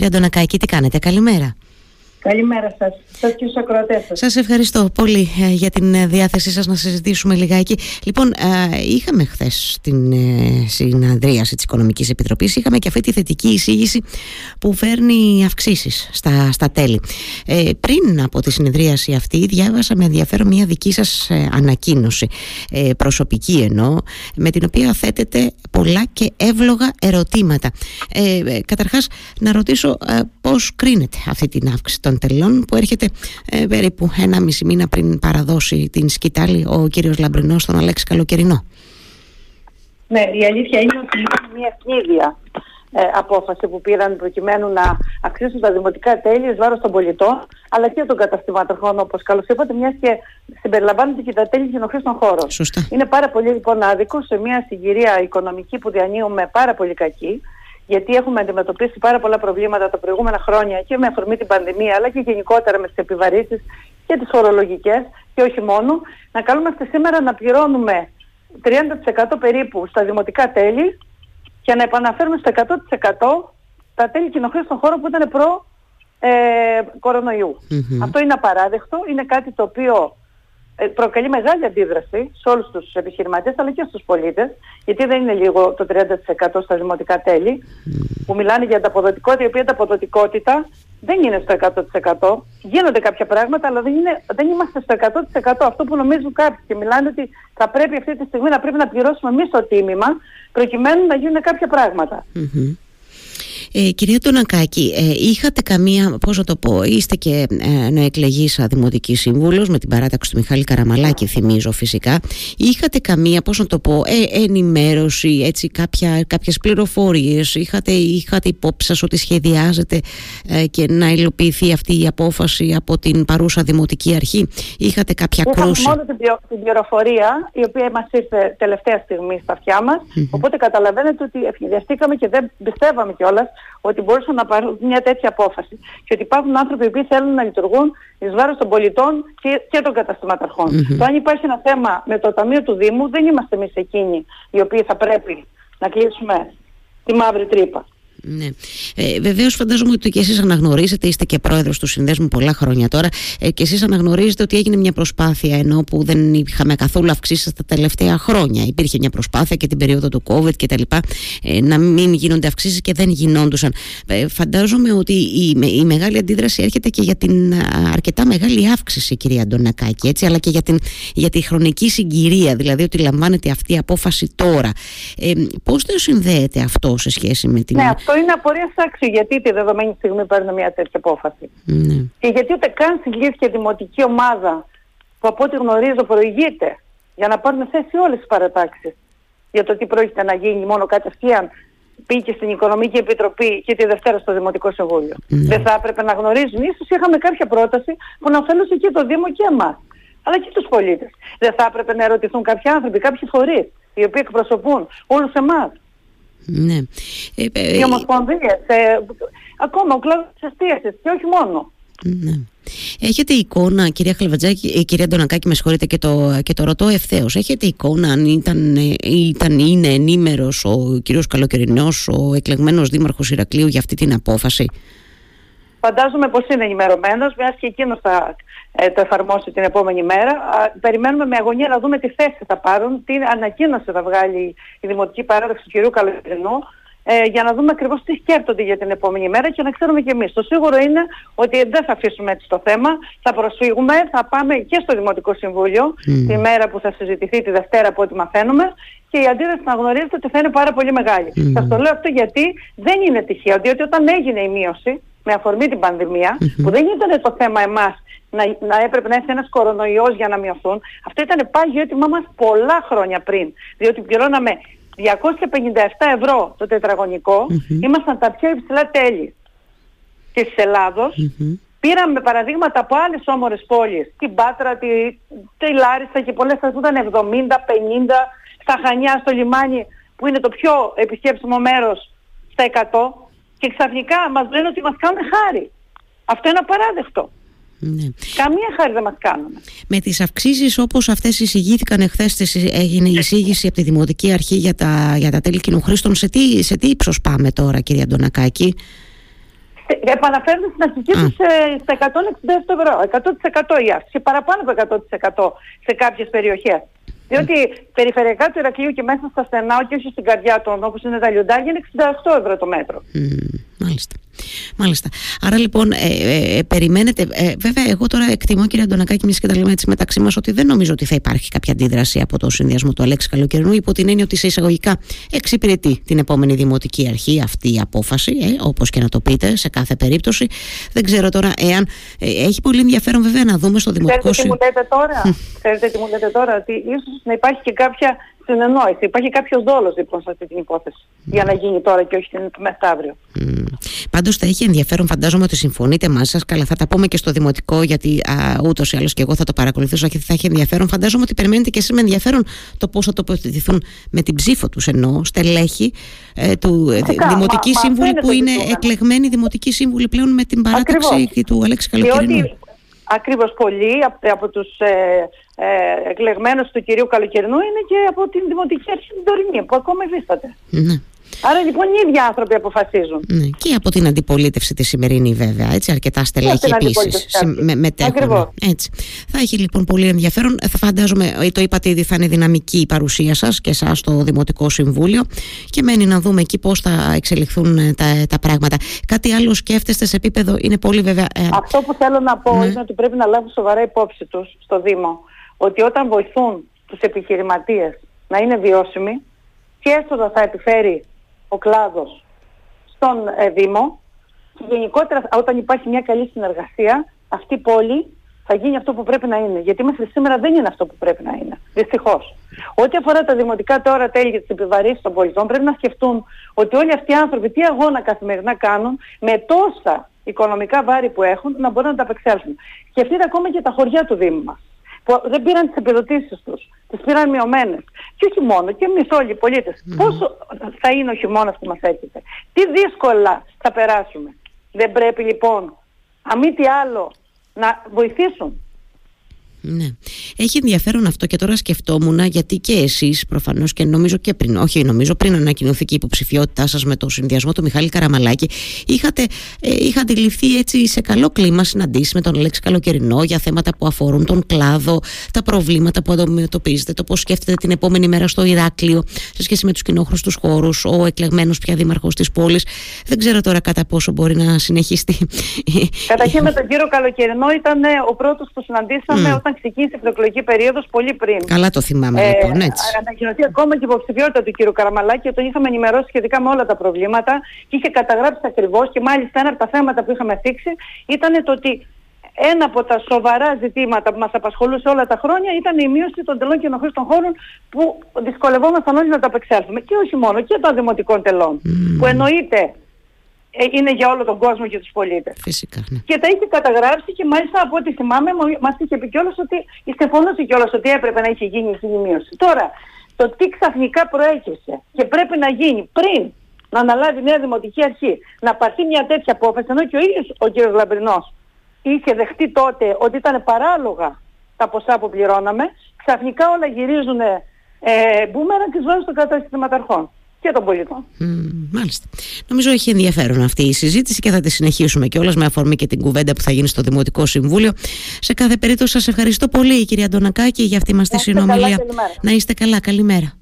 Κύριε Αντωνακάκη, τι κάνετε, καλημέρα. Καλημέρα σας, σας και στους ακροατές σας. Σας ευχαριστώ πολύ ε, για την ε, διάθεσή σας να συζητήσουμε λιγάκι. Λοιπόν, ε, είχαμε χθες την συναντρίαση της Οικονομικής Επιτροπής, είχαμε και αυτή τη θετική εισήγηση που φέρνει αυξήσεις στα, στα τέλη. πριν από τη συνεδρίαση αυτή διάβασα με ενδιαφέρον μια δική σας ανακοίνωση, προσωπική εννοώ, με την οποία θέτεται πολλά και εύλογα ερωτήματα. καταρχάς, να ρωτήσω πώς κρίνεται αυτή την αύξηση των τελών που έρχεται ε, περίπου ένα μισή μήνα πριν παραδώσει την σκητάλη ο κύριος Λαμπρινός στον Αλέξη Καλοκαιρινό. Ναι, η αλήθεια είναι ότι είναι μια ευνίδια ε, απόφαση που πήραν προκειμένου να αυξήσουν τα δημοτικά τέλη βάρος των πολιτών αλλά και των καταστημάτων όπως καλώς είπατε, μιας και συμπεριλαμβάνονται και τα τέλη κοινοφρίστων χώρων. Σωστά. Είναι πάρα πολύ λοιπόν άδικο σε μια συγκυρία οικονομική που διανύουμε πάρα πολύ κακή γιατί έχουμε αντιμετωπίσει πάρα πολλά προβλήματα τα προηγούμενα χρόνια και με αφορμή την πανδημία, αλλά και γενικότερα με τις επιβαρύνσεις και τις φορολογικές και όχι μόνο, να καλούμαστε σήμερα να πληρώνουμε 30% περίπου στα δημοτικά τέλη και να επαναφέρουμε στο 100% τα τέλη κοινοχρήστων χώρων που ήταν προ ε, κορονοϊού. Αυτό είναι απαράδεκτο, είναι κάτι το οποίο ε, προκαλεί μεγάλη αντίδραση σε όλους τους επιχειρηματίες αλλά και στους πολίτες γιατί δεν είναι λίγο το 30% στα δημοτικά τέλη που μιλάνε για ανταποδοτικότητα η οποία ανταποδοτικότητα δεν είναι στο 100%. Γίνονται κάποια πράγματα αλλά δεν, είναι, δεν είμαστε στο 100% αυτό που νομίζουν κάποιοι και μιλάνε ότι θα πρέπει αυτή τη στιγμή να πρέπει να πληρώσουμε εμείς το τίμημα προκειμένου να γίνουν κάποια ε, κυρία Τονακάκη, ε, είχατε καμία, πώς να το πω, είστε και ε, νοεκλεγήσα δημοτική σύμβουλος με την παράταξη του Μιχάλη Καραμαλάκη, θυμίζω φυσικά. Είχατε καμία, πώς να το πω, ε, ενημέρωση, έτσι, κάποια, κάποιες πληροφορίες, είχατε, είχατε υπόψη σας ότι σχεδιάζεται ε, και να υλοποιηθεί αυτή η απόφαση από την παρούσα δημοτική αρχή; Είχατε κάποια Είχαμε κρούση; μόνο την, την πληροφορία, η οποία μας ήρθε τελευταία στιγμή στα αυτιά μας, οπότε καταλαβαίνετε ότι ευνηδιαστήκαμε και δεν πιστεύαμε κιόλας ότι μπορούσαν να πάρουν μια τέτοια απόφαση. Και ότι υπάρχουν άνθρωποι που θέλουν να λειτουργούν εις βάρος των πολιτών και, και των καταστηματαρχών. Mm-hmm. Το αν υπάρχει ένα θέμα με το Ταμείο του Δήμου, δεν είμαστε εμείς εκείνοι οι οποίοι θα πρέπει να κλείσουμε τη μαύρη τρύπα. Ναι. Ε, Βεβαίως, φαντάζομαι ότι και εσείς αναγνωρίζετε, είστε και πρόεδρος του συνδέσμου πολλά χρόνια τώρα, ε, και εσείς αναγνωρίζετε ότι έγινε μια προσπάθεια ενώ που δεν είχαμε καθόλου αυξήσεις τα τελευταία χρόνια. Υπήρχε μια προσπάθεια και την περίοδο του COVID και τα λοιπά, ε, να μην γίνονται αυξήσεις και δεν γινόντουσαν. Ε, φαντάζομαι ότι η, η μεγάλη αντίδραση έρχεται και για την αρκετά μεγάλη αύξηση, κυρία Αντωνακάκη, έτσι, αλλά και για, την, για τη χρονική συγκυρία, δηλαδή ότι λαμβάνεται αυτή η απόφαση τώρα. Ε, Πώς το συνδέεται αυτό σε σχέση με την. Ναι, αυτό είναι απορία στάξη. Γιατί τη δεδομένη στιγμή παίρνουν μια τέτοια απόφαση. Ναι. Και γιατί ούτε καν συγκλήθηκε δημοτική ομάδα που από ό,τι γνωρίζω προηγείται για να πάρουν θέση όλες τις παρατάξεις για το τι πρόκειται να γίνει μόνο κατευθείαν πήγε στην Οικονομική Επιτροπή και τη Δευτέρα στο Δημοτικό Συμβούλιο. Ναι. Δεν θα έπρεπε να γνωρίζουν. Ίσως είχαμε κάποια πρόταση που να ωφελούσε και το Δήμο και εμάς. Αλλά και τους πολίτες. Δεν θα έπρεπε να ερωτηθούν κάποιοι άνθρωποι, κάποιοι φορείς, οι οποίοι εκπροσωπούν όλους εμάς. Ναι. Ε, ε, οι ομοσπονδίε, ε, ακόμα ο κλάδος της εστίαση και όχι μόνο. Ναι. Έχετε εικόνα, κυρία Χαλβατζάκη, ε, κυρία Ντονακάκη, με συγχωρείτε και το, και το ρωτώ ευθέως. Έχετε εικόνα αν ήταν, ε, ήταν είναι ενήμερος ο κύριος Καλοκαιρινός, ο εκλεγμένος δήμαρχος Ηρακλείου για αυτή την απόφαση; Φαντάζομαι πως είναι ενημερωμένος, μιας και εκείνος θα ε, το εφαρμόσει την επόμενη μέρα. Α, περιμένουμε με αγωνία να δούμε τι θέση θα πάρουν, τι ανακοίνωση θα βγάλει η Δημοτική Παράδοξη του κ. Καλοκαιρινού, ε, για να δούμε ακριβώς τι σκέφτονται για την επόμενη μέρα και να ξέρουμε κι εμείς. Το σίγουρο είναι ότι δεν θα αφήσουμε έτσι το θέμα. Θα προσφύγουμε, θα πάμε και στο Δημοτικό Συμβούλιο τη μέρα που θα συζητηθεί τη Δευτέρα από ό,τι μαθαίνουμε και η αντίδραση να γνωρίζετε ότι θα είναι πάρα πολύ μεγάλη. Mm. Σας το λέω αυτό γιατί δεν είναι τυχαίο, διότι όταν έγινε η μείωση με αφορμή την πανδημια που δεν ήταν το θέμα εμάς να, να έπρεπε να έρθει ένας κορονοϊός για να μειωθούν. Αυτό ήταν πάγιο έτοιμά μας πολλά χρόνια πριν. Διότι πληρώναμε 257 ευρώ το τετραγωνικό, mm-hmm. ήμασταν τα πιο υψηλά τέλη της Ελλάδος. Πήραμε παραδείγματα από άλλες όμορες πόλεις, την Πάτρα, τη, τη Λάριστα και πολλές που ήταν 70, 50, στα Χανιά, στο λιμάνι, που είναι το πιο επισκέψιμο μέρος στα 100 και ξαφνικά μας λένε ότι μας κάνουν χάρη. Αυτό είναι απαράδεκτο. Ναι. Καμία χάρη δεν μας κάνουν. Με τις αυξήσεις όπως αυτές εισηγήθηκαν εχθές έγινε η εισήγηση από τη Δημοτική Αρχή για τα, για τα τέλη κοινοχρήστων σε τι, σε τι ύψος πάμε τώρα κυρία Αντωνακάκη; Σε, επαναφέρουν στην αρχική τους ε, στα 167 ευρώ. 100% η αύξηση. Παραπάνω από 100% σε κάποιες περιοχές. Διότι περιφερειακά του Ηρακλείου και μέσα στα στενά, και όχι στην καρδιά των όπως είναι τα λιοντάρια, είναι 68 ευρώ το μέτρο. Μάλιστα. Μάλιστα. Άρα λοιπόν, ε, ε, ε περιμένετε. Ε, βέβαια, εγώ τώρα εκτιμώ, κύριε Αντωνακάκη, μια και τα λέμε έτσι μεταξύ μας, ότι δεν νομίζω ότι θα υπάρχει κάποια αντίδραση από το συνδυασμό του Αλέξη Καλοκαιρινού, υπό την έννοια ότι σε εισαγωγικά εξυπηρετεί την επόμενη δημοτική αρχή αυτή η απόφαση, ε, όπως και να το πείτε, σε κάθε περίπτωση. Δεν ξέρω τώρα εάν. Ε, έχει πολύ ενδιαφέρον, βέβαια, να δούμε στο δημοτικό σύμβουλο. Ξέρετε τι μου λέτε τώρα, Ξέρετε τι μου λέτε τώρα, ότι ίσως να υπάρχει και κάποια συνεννόηση. Υπάρχει κάποιος δόλος λοιπόν σε αυτή την υπόθεση για να γίνει τώρα και όχι την μεθαύριο. Mm. Πάντως θα έχει ενδιαφέρον, φαντάζομαι ότι συμφωνείτε μαζί σας. Καλά, θα τα πούμε και στο δημοτικό, γιατί ούτως ή άλλως και εγώ θα το παρακολουθήσω. Θα έχει ενδιαφέρον. Φαντάζομαι ότι περιμένετε και εσείς με ενδιαφέρον το πώς θα τοποθετηθούν με την ψήφο τους ενώ στελέχη ε, του ε, Δημοτική Σύμβουλη, που είναι εκλεγμένοι Δημοτική Σύμβουλη πλέον με την παράταξη του Αλέξη Καλοκαιρινού. Ακριβώς πολλοί από, από τους ε, ε, εκλεγμένους του κυρίου Καλοκαιρινού είναι και από την Δημοτική Αρχή την τωρινή που ακόμα υφίσταται. Ναι. Άρα λοιπόν οι ίδιοι άνθρωποι αποφασίζουν. Ναι. Και από την αντιπολίτευση τη σημερινή βέβαια. Έτσι, αρκετά στελέχη επίσης. Με, μετέχουν. Έτσι. Θα έχει λοιπόν πολύ ενδιαφέρον. Θα φαντάζομαι, ε, το είπατε ήδη, θα είναι δυναμική η παρουσία σας και εσάς στο Δημοτικό Συμβούλιο. Και μένει να δούμε εκεί πώς θα εξελιχθούν ε, τα, τα πράγματα. Κάτι άλλο σκέφτεστε σε επίπεδο, είναι πολύ βέβαια. Ε... Αυτό που θέλω να πω ναι. είναι ότι πρέπει να λάβουν σοβαρά υπόψη τους στο Δήμο ότι όταν βοηθούν τους επιχειρηματίες να είναι βιώσιμοι και έστω θα επιφέρει ο κλάδος στον ε, Δήμο και γενικότερα όταν υπάρχει μια καλή συνεργασία αυτή η πόλη θα γίνει αυτό που πρέπει να είναι. Γιατί μέχρι σήμερα δεν είναι αυτό που πρέπει να είναι. Δυστυχώς. Ό,τι αφορά τα δημοτικά τώρα τέλη για τις επιβαρύνσεις των πολιτών, πρέπει να σκεφτούν ότι όλοι αυτοί οι άνθρωποι τι αγώνα καθημερινά κάνουν με τόσα οικονομικά βάρη που έχουν να μπορούν να τα απεξέλθουν. Σκεφτείτε ακόμα και τα χωριά του Δήμου μας που δεν πήραν τις επιδοτήσεις τους, τις πήραν μειωμένες. Και όχι μόνο, και εμείς όλοι οι πολίτες. Πόσο θα είναι ο χειμώνας που μας έρχεται. Τι δύσκολα θα περάσουμε. Δεν πρέπει λοιπόν, αμή τι άλλο, να βοηθήσουν ναι. Έχει ενδιαφέρον αυτό και τώρα σκεφτόμουν γιατί και εσείς προφανώς και νομίζω και πριν, όχι νομίζω πριν ανακοινωθεί και η υποψηφιότητά σας με το συνδυασμό του Μιχάλη Καραμαλάκη, είχατε, ε, είχατε ληφθεί έτσι σε καλό κλίμα συναντήσεις με τον Αλέξη Καλοκαιρινό για θέματα που αφορούν τον κλάδο, τα προβλήματα που αντιμετωπίζετε, το πώς σκέφτεται την επόμενη μέρα στο Ηράκλειο σε σχέση με τους κοινόχρηστους χώρους, ο εκλεγμένος πια δήμαρχος της πόλης. Δεν ξέρω τώρα κατά πόσο μπορεί να συνεχιστεί. Καταρχήν με τον κύριο Καλοκαιρινό ήταν ο πρώτος που συναντήσαμε όταν όταν ξεκίνησε η προεκλογική περίοδος πολύ πριν. Καλά το θυμάμαι ε, λοιπόν, έτσι. Ανακοινωθεί ακόμα και η υποψηφιότητα του κ. Καραμαλάκη και τον είχαμε ενημερώσει σχετικά με όλα τα προβλήματα και είχε καταγράψει ακριβώς και μάλιστα ένα από τα θέματα που είχαμε θίξει ήταν το ότι ένα από τα σοβαρά ζητήματα που μας απασχολούσε όλα τα χρόνια ήταν η μείωση των τελών και των χώρων που δυσκολευόμασταν όλοι να τα απεξέλθουμε. Και όχι μόνο, και των δημοτικών τελών. Που εννοείται ε, είναι για όλο τον κόσμο και τους πολίτες. Φυσικά, ναι. Και τα είχε καταγράψει και μάλιστα από ό,τι θυμάμαι μας είχε πει κιόλας ότι συμφωνούσε κιόλας ότι έπρεπε να είχε γίνει η μείωση. Τώρα, το τι ξαφνικά προέκυψε και πρέπει να γίνει πριν να αναλάβει η νέα δημοτική αρχή, να πάρθει μια τέτοια απόφαση, ενώ και ο ίδιος ο κ. Λαμπρινός είχε δεχτεί τότε ότι ήταν παράλογα τα ποσά που πληρώναμε, ξαφνικά όλα γυρίζουν ε, μπούμερα και βάζουν στο κατάστημα και των πολιτών. Mm, μάλιστα. Νομίζω έχει ενδιαφέρον αυτή η συζήτηση και θα τη συνεχίσουμε κιόλας με αφορμή και την κουβέντα που θα γίνει στο Δημοτικό Συμβούλιο. Σε κάθε περίπτωση, σας ευχαριστώ πολύ, κυρία Αντωνακάκη, για αυτή μας τη συνομιλία. Καλά, να είστε καλά. Καλημέρα.